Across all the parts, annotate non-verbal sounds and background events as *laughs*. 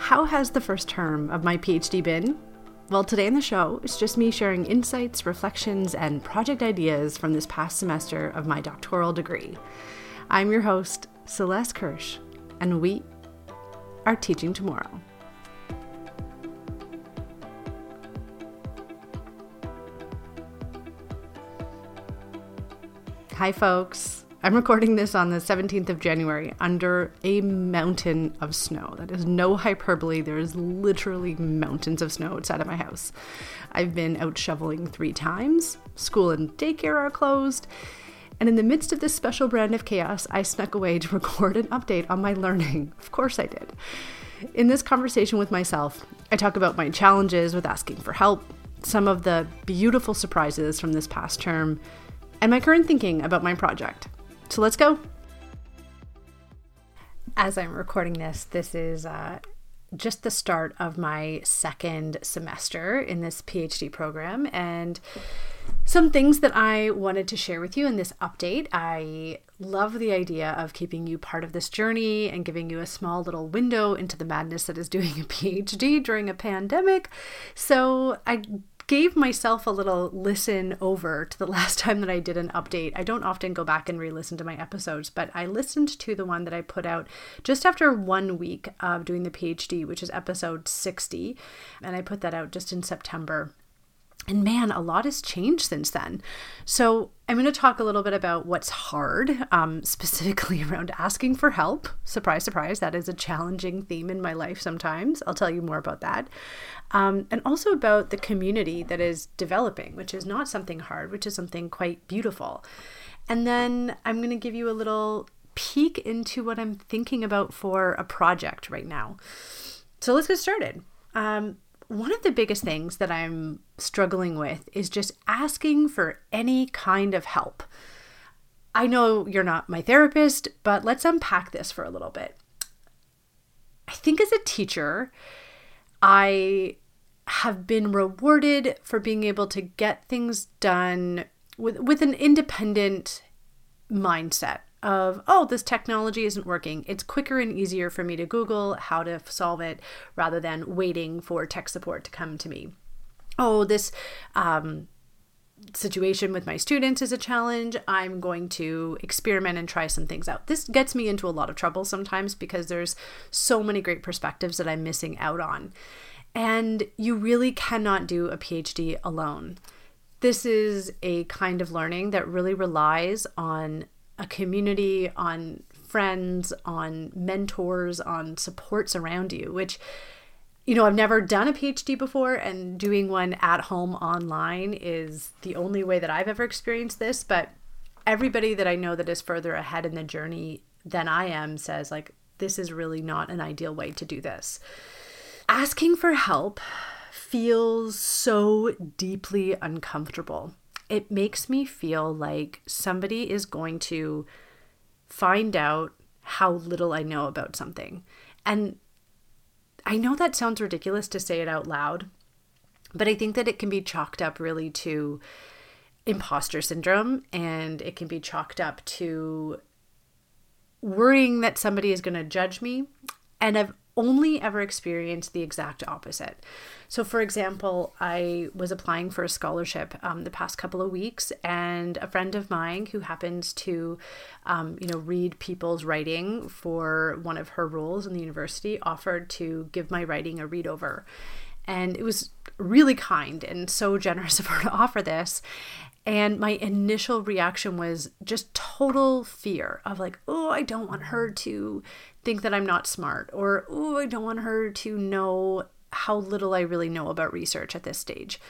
How has the first term of my PhD been? Well, today in the show, it's just me sharing insights, reflections, and project ideas from this past semester of my doctoral degree. I'm your host, Celeste Kirsch, and we are teaching tomorrow. Hi, folks. I'm recording this on the 17th of January under a mountain of snow. That is no hyperbole. There is literally mountains of snow outside of my house. I've been out shoveling three times. School and daycare are closed. And in the midst of this special brand of chaos, I snuck away to *laughs* record an update on my learning. Of course, I did. In this conversation with myself, I talk about my challenges with asking for help, some of the beautiful surprises from this past term, and my current thinking about my project. So let's go. As I'm recording this, this is uh, just the start of my second semester in this PhD program. And some things that I wanted to share with you in this update. I love the idea of keeping you part of this journey and giving you a small little window into the madness that is doing a PhD during a pandemic. So I gave myself a little listen over to the *laughs* last time that I did an update. I don't often go back and re listen to my episodes, but I listened to the one that I put out just after one week of doing the PhD, which is episode 60. And I put that out just in September. And man, a lot has changed since then. So, I'm going to talk a little bit about what's hard, um, *laughs* specifically around asking for help. Surprise, surprise, that is a challenging theme in my life sometimes. I'll tell you more about that. Um, and also about the community that is developing, which is not something hard, which is something quite beautiful. And then I'm going to give you a little peek into what I'm thinking about for a project right now. So, let's get started. Um, one of the biggest things that I'm struggling with is just asking for any kind of help. I know you're not my therapist, but let's unpack this for a little bit. I think as a teacher, I have been rewarded for being able to get things done with, with an independent mindset of, oh, this technology isn't working. It's quicker and easier for me to Google how to solve it rather than waiting for tech support to come to me. Oh, this um, situation with my students is a challenge. I'm going to experiment and try some things out. This gets me into a lot of trouble sometimes because there's so many great perspectives that I'm missing out on. And you really cannot do a PhD alone. This is a kind of learning that really relies on a community, on friends, on mentors, on supports around you, which you know, I've never done a PhD before, and doing one at home online is the only way that I've ever experienced this. But everybody that I know that is further ahead in the journey than I am says, like, this is really not an ideal way to do this. Asking for help feels so deeply uncomfortable it makes me feel like somebody is going to find out how little I know about something. And I know that sounds ridiculous to say it out loud, but I think that it can be chalked up really to imposter syndrome and it can be chalked up to worrying that somebody is going to judge me. And I've only ever experienced the exact opposite. So, for example, I was applying for a scholarship um, the past couple of weeks, and a friend of mine who happens to, um, you know, read people's writing for one of her roles in the university offered to give my writing a read over. And it was really kind and so *laughs* generous of her to offer this. And my initial reaction was just total fear of like, oh, I don't want her to think that I'm not smart, or oh, I don't want her to know how little I really know about research at this stage.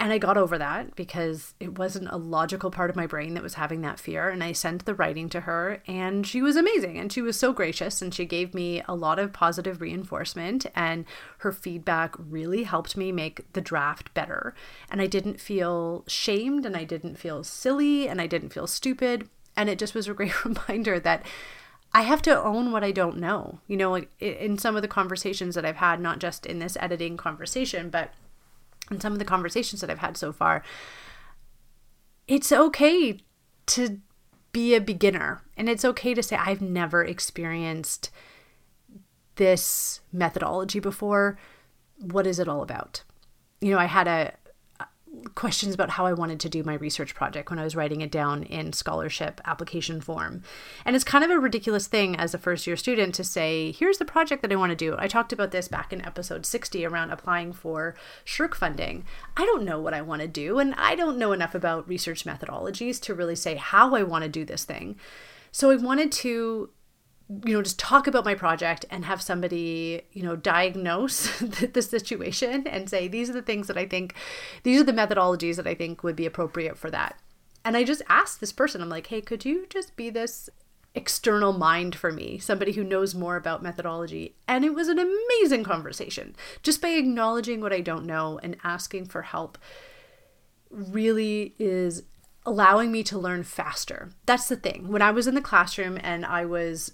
And I got over that because it wasn't a logical part of my brain that was having that fear. And I sent the writing to her, and she was amazing. And she was so gracious, and she gave me a lot of positive reinforcement. And her feedback really helped me make the draft better. And I didn't feel shamed, and I didn't feel silly, and I didn't feel stupid. And it just was a great *laughs* reminder that I have to own what I don't know. You know, like in some of the conversations that I've had, not just in this editing conversation, but in some of the conversations that I've had so far, it's okay to be a beginner and it's okay to say, I've never experienced this methodology before. What is it all about? You know, I had a questions about how I wanted to do my research project when I was writing it down in scholarship application form. And it's kind of a ridiculous thing as a first year student to say, here's the project that I want to do. I talked about this back in episode 60 around applying for SSHRC funding. I don't know what I want to do, and I don't know enough about research methodologies to really say how I want to do this thing. So I wanted to you know just talk about my project and have somebody you know diagnose *laughs* the, situation and say these are the things that i think these are the methodologies that i think would be appropriate for that and i just asked this person i'm like hey could you just be this external mind for me somebody who knows more about methodology and it was an amazing conversation just by acknowledging what i don't know and asking for help really is allowing me to learn faster. That's the thing. When I was in the classroom and I was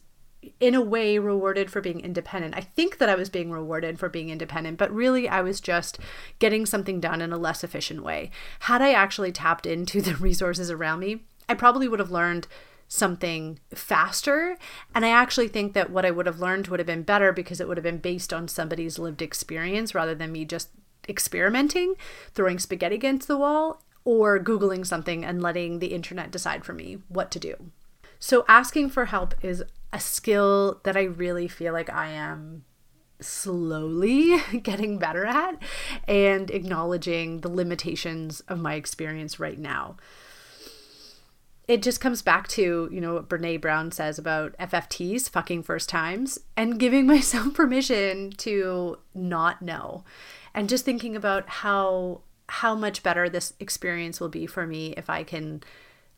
in a way rewarded for being independent. I think that I was being rewarded for being independent, but really I was just getting something done in a less efficient way. Had I actually tapped into the *laughs* resources around me, I probably would have learned something faster. And I actually think that what I would have learned would have been better because it would have been based on somebody's lived experience rather than me just experimenting, throwing spaghetti against the wall, or Googling something and letting the internet decide for me what to do. So, asking for help is a skill that I really feel like I am slowly *laughs* getting better at and acknowledging the limitations of my experience right now. It just comes back to, you know, what Brene Brown says about FFTs, fucking first times, and giving *laughs* myself permission to not know. And just thinking about how how much better this experience will be for me if I can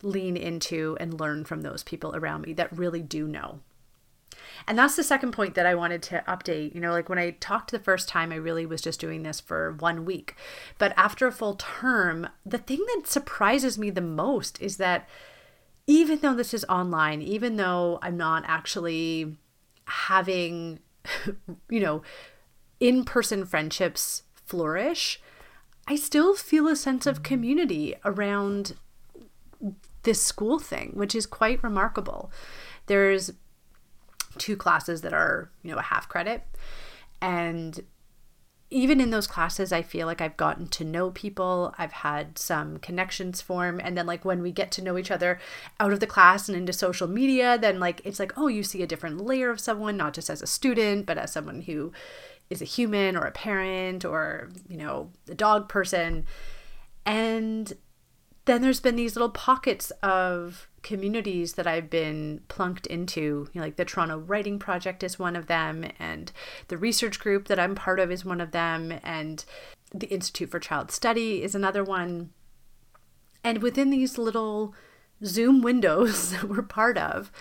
lean into and learn from those people around me that really do know. And that's the second point that I wanted to update. You know, like when I talked the first time, I really was just doing this for one week. But after a full term, the thing that surprises me the most is that even though this is online, even though I'm not actually having, *laughs* you know, in person friendships flourish, I still feel a sense of community around this school thing, which is quite remarkable. There's two classes that are, you know, a half credit. And even in those classes, I feel like I've gotten to know people. I've had some connections form. And then, like, when we get to know each other out of the class and into social media, then, like, it's like, oh, you see a different layer of someone, not just as a student, but as someone who is a human or a parent or, you know, a dog person. And then there's been these little pockets of communities that I've been plunked into. You know, like the Toronto Writing Project is one of them, and the research group that I'm part of is one of them, and the Institute for Child Study is another one. And within these little Zoom windows *laughs* that we're part of,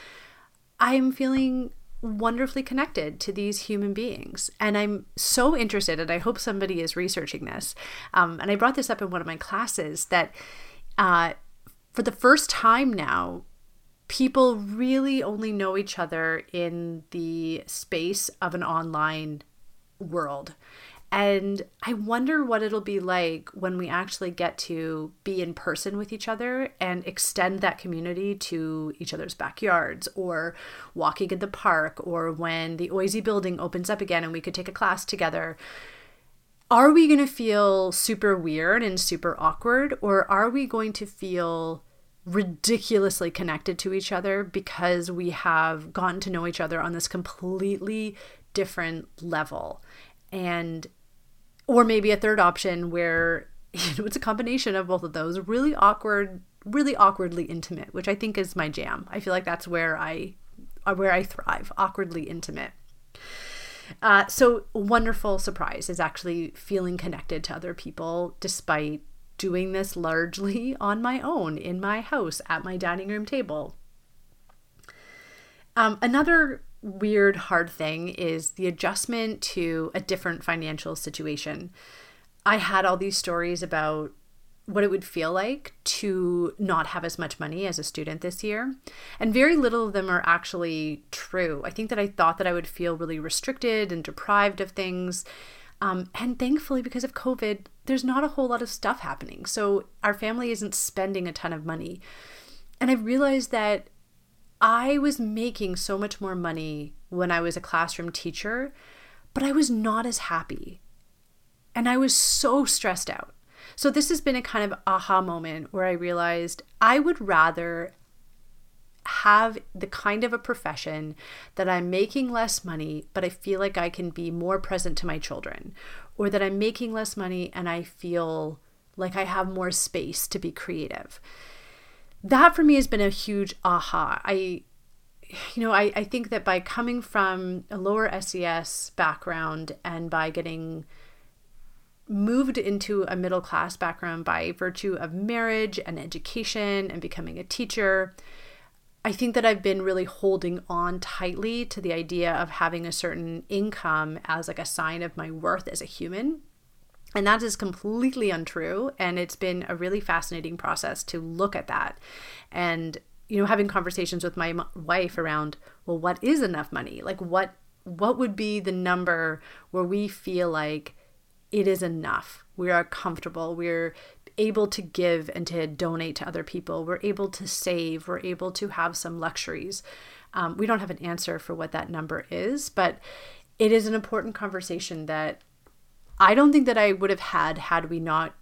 I'm feeling wonderfully connected to these human beings. And I'm so interested, and I hope somebody is researching this. Um, and I brought this up in one of my classes that uh, for the first time now, people really only know each other in the space of an online world. And I wonder what it'll be like when we actually get to be in person with each other and extend that community to each other's backyards or walking in the park or when the OISE building opens up again and we could take a class together are we going to feel super weird and super awkward or are we going to feel ridiculously connected to each other because we have gotten to know each other on this completely different level? And or maybe a third option where *laughs* you know it's a combination of both of those really awkward really awkwardly intimate which i think is my jam. I feel like that's where i where i thrive awkwardly intimate uh, so, wonderful surprise is actually feeling connected to other people despite doing this largely *laughs* on my own in my house at my dining room table. Um, another weird, hard thing is the adjustment to a different financial situation. I had all these stories about what it would feel like to not have as much money as a student this year. And very little of them are actually true. I think that I thought that I would feel really restricted and deprived of things. Um, and thankfully, because of COVID, there's not a whole lot of stuff happening. So our family isn't spending a ton of money. And I realized that I was making so much more money when I was a classroom teacher, but I was not as happy. And I was so stressed out. So, this has been a kind of aha moment where I realized I would rather have the kind of a profession that I'm making less money, but I feel like I can be more present to my children, or that I'm making less money and I feel like I have more space to be creative. That for me has been a huge aha. I you know, I, I think that by coming from a lower SES background and by getting moved into a middle class background by virtue of marriage and education and becoming a teacher, I think that I've been really holding on tightly to the idea of having a certain income as like a sign of my worth as a human. And that is completely untrue. And it's been a really fascinating process to look at that. And, you know, having conversations with my wife around, well, what is enough money? Like, what what would be the number where we feel like it is enough. We are comfortable. We're able to give and to donate to other people. We're able to save. We're able to have some luxuries. Um, we don't have an answer for what that number is, but it is an important conversation that I don't think that I would have had had we not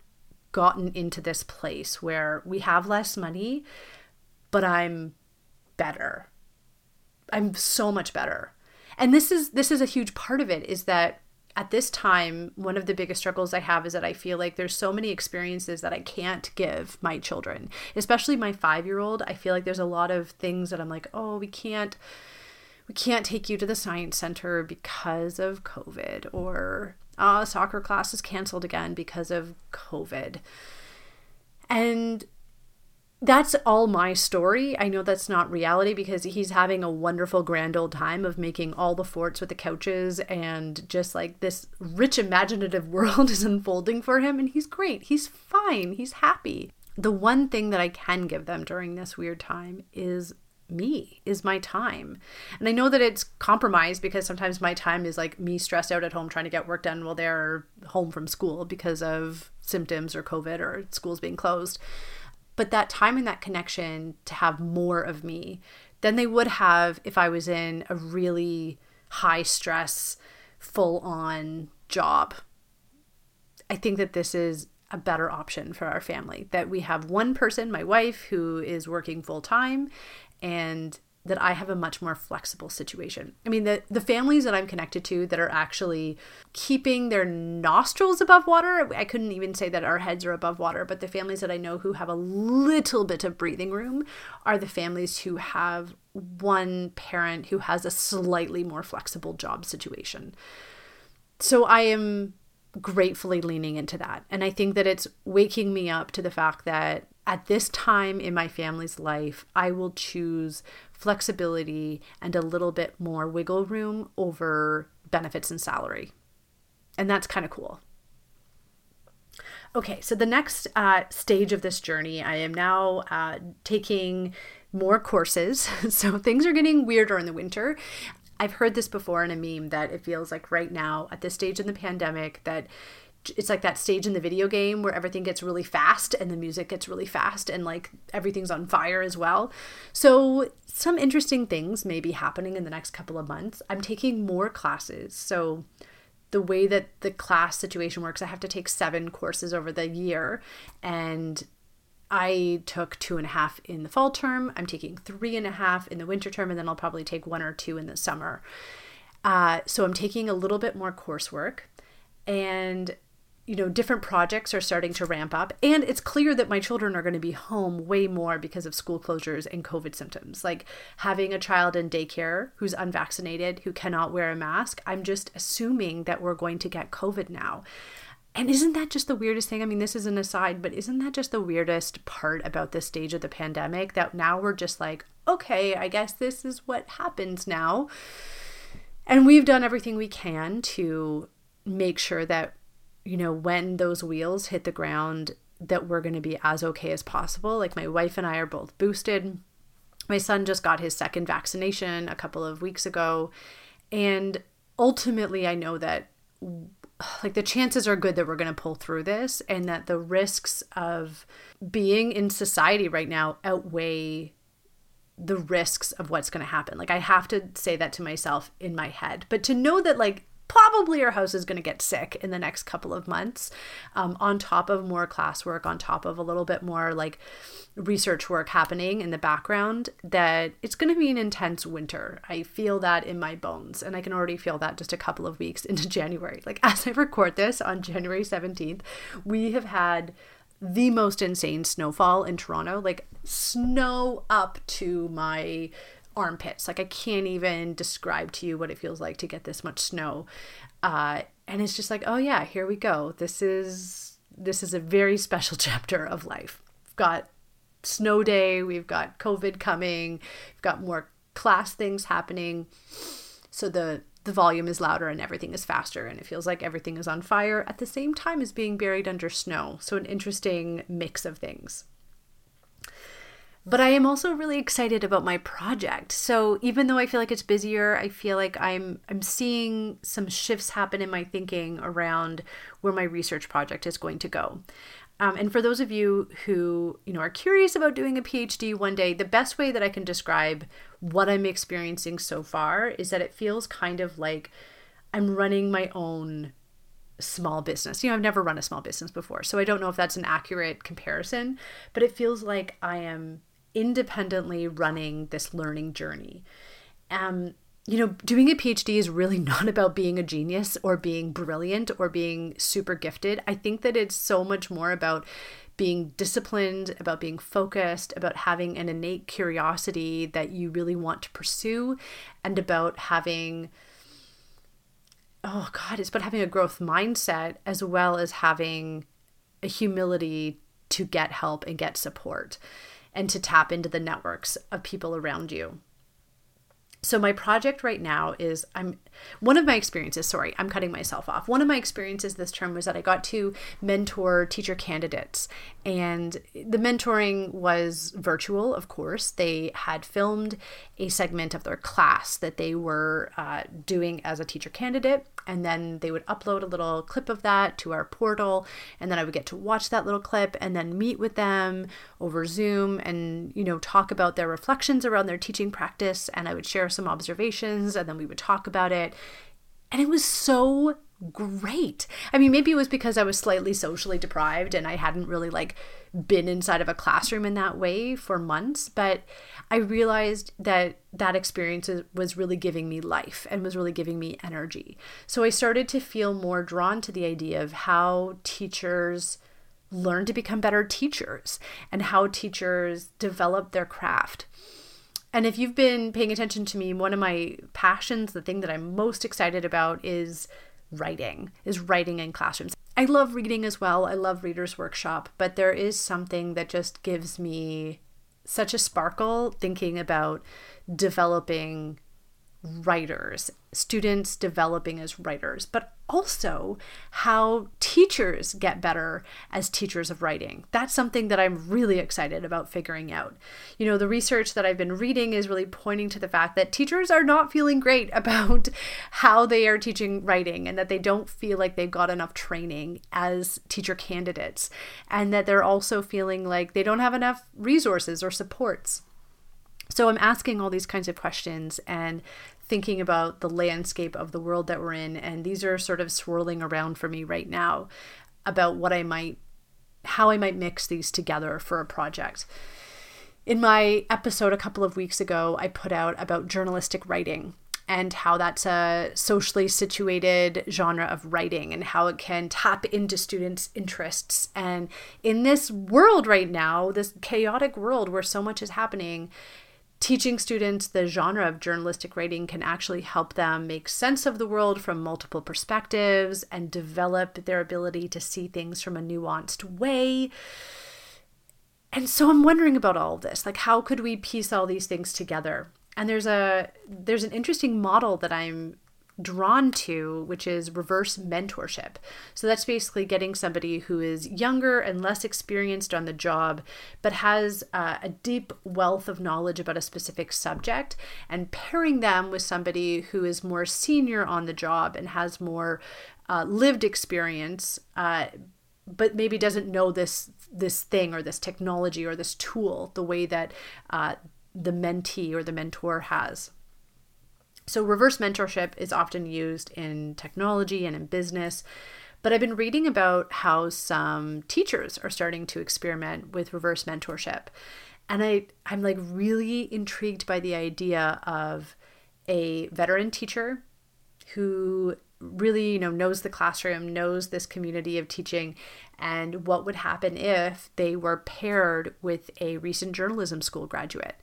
gotten into this place where we have less money, but I'm better. I'm so much better. And this is this is a huge part of it is that at this time, one of the biggest struggles I have is that I feel like there's so many experiences that I can't give my children, especially my five year old. I feel like there's a lot of things that I'm like, oh, we can't. We can't take you to the science center because of COVID, or uh, soccer class is canceled again because of COVID. And that's all my story. I know that's not reality because he's having a wonderful grand old time of making all the forts with the couches and just like this rich imaginative *laughs* world is unfolding for him and he's great. He's fine. He's happy. The one thing that I can give them during this weird time is me is my time. And I know that it's compromised because sometimes my time is like me stressed out at home trying to get work done while they're home from school because of symptoms or COVID or schools being closed but that time and that connection to have more of me than they would have if I was in a really high stress, full on job. I think that this is a better option for our family that we have one person, my wife, who is working full time and that I have a much more flexible situation. I mean, the, the families that I'm connected to that are actually keeping their nostrils above water, I couldn't even say that our heads are above water, but the families that I know who have a little bit of breathing room are the families who have one parent who has a slightly more flexible job situation. So I am gratefully leaning into that. And I think that it's waking me up to the fact that at this time in my family's life, I will choose flexibility and a little bit more wiggle room over benefits and salary. And that's kind of cool. Okay, so the next uh, stage of this journey, I am now uh, taking more courses. *laughs* so things are getting weirder in the winter. I've heard this before in a meme that it feels like right now, at this stage in the pandemic, that it's like that stage in the video game where everything gets really fast and the music gets really fast and like everything's on fire as well. So, some interesting things may be happening in the next couple of months. I'm taking more classes. So, the way that the class situation works, I have to take seven courses over the year. And I took two and a half in the fall term. I'm taking three and a half in the winter term, and then I'll probably take one or two in the summer. Uh, so I'm taking a little bit more coursework. And you know, different projects are starting to ramp up. And it's clear that my children are going to be home way more because of school closures and COVID symptoms. Like having a child in daycare who's unvaccinated, who cannot wear a mask, I'm just assuming that we're going to get COVID now. And isn't that just the weirdest thing? I mean, this is an aside, but isn't that just the weirdest part about this stage of the pandemic? That now we're just like, okay, I guess this is what happens now. And we've done everything we can to make sure that you know, when those wheels hit the ground, that we're going to be as okay as possible. Like my wife and I are both boosted. My son just got his second vaccination a couple of weeks ago. And ultimately, I know that *sighs* like the chances are good that we're going to pull through this and that the risks of being in society right now outweigh the risks of what's going to happen. Like I have to say that to myself in my head. But to know that like probably our house is going to get sick in the next couple of months um, on top of more classwork on top of a little bit more like research work happening in the background that it's going to be an intense winter. I feel that in my bones and i can already feel that just a couple of weeks *laughs* into january. Like *laughs* as i record this on january 17th we have had the most insane snowfall in toronto. Like snow up to my armpits. Like I can't even describe to you what it feels like to get this much snow. Uh, and it's just like, oh yeah, here we go. This is this is a very special *laughs* chapter of life. We've got snow day, we've got COVID coming, we've got more class things happening. So the the volume is louder and everything is faster and it feels like everything is on fire at the same time as being buried under snow. So an interesting mix of things. But I am also really excited about my project. So even though I feel like it's busier, I feel like I'm I'm seeing some shifts happen in my thinking around where my research project is going to go. Um, and for those of you who you know are curious about doing a PhD one day, the best way that I can describe what I'm experiencing so far is that it feels kind of like I'm running my own small business. You know, I've never run a small business before, so I don't know if that's an accurate comparison, but it feels like I am independently running this learning journey. Um, you know, doing a PhD is really *laughs* not about being a genius or being brilliant or being super gifted. I think that it's so much more about being disciplined, about being focused, about having an innate curiosity that you really want to pursue, and about having, oh God, it's about having a growth mindset as well as having a humility to get help and get support and to tap into the networks of people around you. So my project right now is I'm one of my experiences, sorry, I'm cutting myself off. One of my experiences this term was that I got to mentor teacher candidates and the mentoring was virtual, of course. They had filmed a segment of their class that they were uh, doing as a teacher candidate and then they would upload a little clip of that to our portal and then i would get to watch that little clip and then meet with them over zoom and you know talk about their reflections around their teaching practice and i would share some observations and then we would talk about it and it was so great. I mean, maybe it was because I was slightly socially deprived and I hadn't really like been inside of a classroom in that way for months, but I realized that that experience was really giving me life and was really giving me energy. So I started to feel more drawn to the idea of how teachers learn to become better teachers and how teachers develop their craft. And if you've been paying attention to me, one of my passions, the thing that I'm most excited about is writing, is writing in classrooms. I love reading as well. I love Reader's Workshop, but there is something that just gives me such a sparkle thinking about developing writers, students developing as writers, but also how teachers get better as teachers of writing. That's something that I'm really excited about figuring out. You know, the research that I've been reading is really pointing to the fact that teachers are not feeling great *laughs* about how they are teaching writing and that they don't feel like they've got enough training as teacher candidates, and that they're also feeling like they don't have enough resources or supports. So I'm asking all these kinds of questions and thinking about the landscape of the world that we're in. And these are sort of swirling around for me right now about what I might, how I might mix these together for a project. In my episode a couple of weeks ago, I put out about journalistic writing and how that's a socially situated genre of writing and how it can tap into students' interests. And in this world right now, this chaotic world where so much is happening, Teaching students the genre of journalistic writing can actually help them make sense of the world from multiple perspectives and develop their ability to see things from a nuanced way. And so I'm wondering about all of this. Like how could we piece all these things together? And there's a there's an interesting model that I'm drawn to, which is reverse mentorship. So that's basically getting somebody who is younger and less experienced on the job, but has uh, a deep wealth of knowledge about a specific subject, and pairing them with somebody who is more senior on the job and has more uh, lived experience. Uh, but maybe doesn't know this this thing or this technology or this tool the way that uh, the mentee or the mentor has. So, reverse mentorship is often used in technology and in business, but I've been reading about how some teachers are starting to experiment with reverse mentorship. And I, I'm like really intrigued by the idea of a veteran teacher who really you know knows the classroom knows this community of teaching and what would happen if they were paired with a recent journalism school graduate?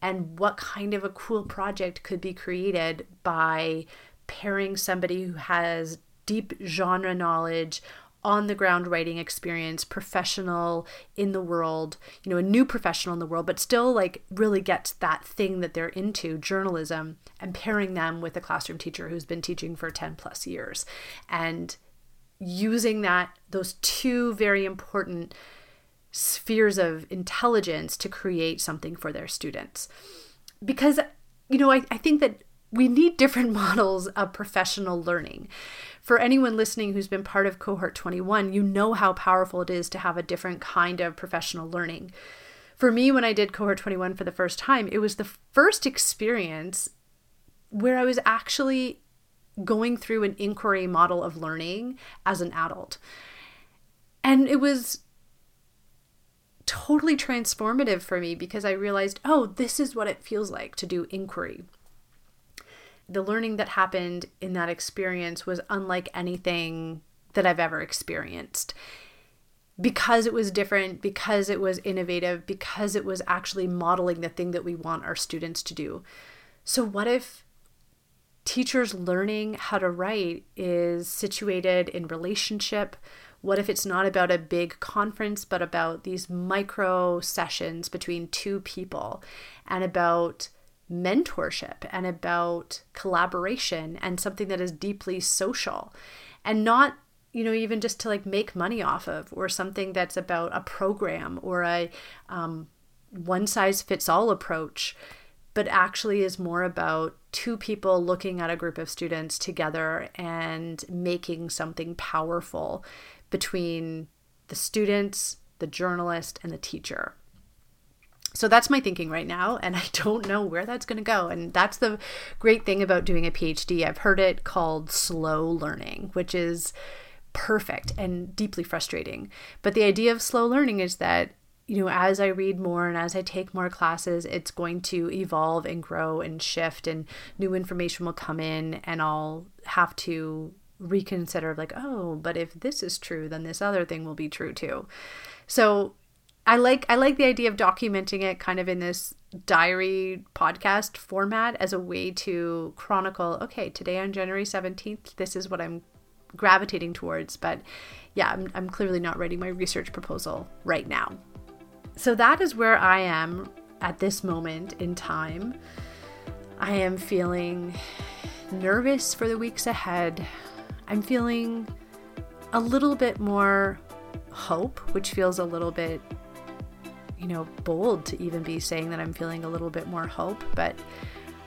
And what kind of a cool project could be created by pairing somebody who has deep genre knowledge on the ground writing experience, professional in the world, you know, a new professional in the world, but still like really gets that thing that they're into, journalism, and pairing them with a classroom teacher who's been teaching for 10 plus years. And using that, those two very important spheres of intelligence to create something for their students. Because, you know, I, I think that we need different *laughs* models of professional learning. For anyone listening who's been part of Cohort 21, you know how powerful it is to have a different kind of professional learning. For me, when I did Cohort 21 for the first time, it was the first experience where I was actually going through an inquiry model of learning as an adult. And it was totally transformative for me because I realized, oh, this is what it feels like to do inquiry the learning that happened in that experience was unlike anything that I've ever experienced. Because it was different, because it was innovative, because it was actually modeling the thing that we want our students to do. So, what if teachers learning how to write is situated in relationship? What if it's not about a big conference, but about these micro sessions between two people and about mentorship and about collaboration and something that is deeply social. And not you know even just to like make money off of or something that's about a program or a um, one size fits all approach but actually is more about two people looking at a group of students together and making something powerful between the students the journalist and the teacher so that's my thinking right now, and *laughs* I don't know where that's going to go. And that's the great thing about doing a PhD. I've heard it called slow learning, which is perfect and deeply frustrating. But the idea of slow learning is that, you know, as I read more and as I take more classes, it's going to evolve and grow and shift, and new information will come in, and I'll have to reconsider, like, oh, but if this is true, then this other thing will be true too. So I like I like the idea of documenting it kind of in this diary podcast format as a way to chronicle okay today on January 17th this is what I'm gravitating towards but yeah I'm, I'm clearly not writing my research proposal right now. So that is where I am at this moment in time. I am feeling nervous for the weeks ahead. I'm feeling a little bit more hope which feels a little bit you know, bold to even be saying that I'm feeling a little bit more hope, but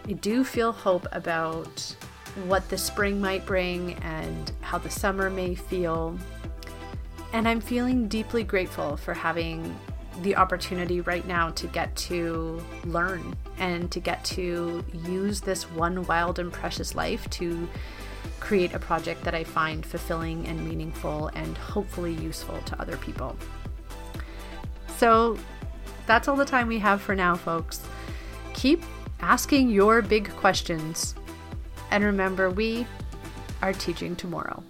I do feel hope about what the spring might bring and how the summer may feel. And I'm feeling deeply grateful for having the opportunity right now to get to learn and to get to use this one wild and precious life to create a project that I find fulfilling and meaningful and hopefully useful to other people. So, that's all the time we have for now, folks. Keep asking your big questions. And remember, we are teaching tomorrow.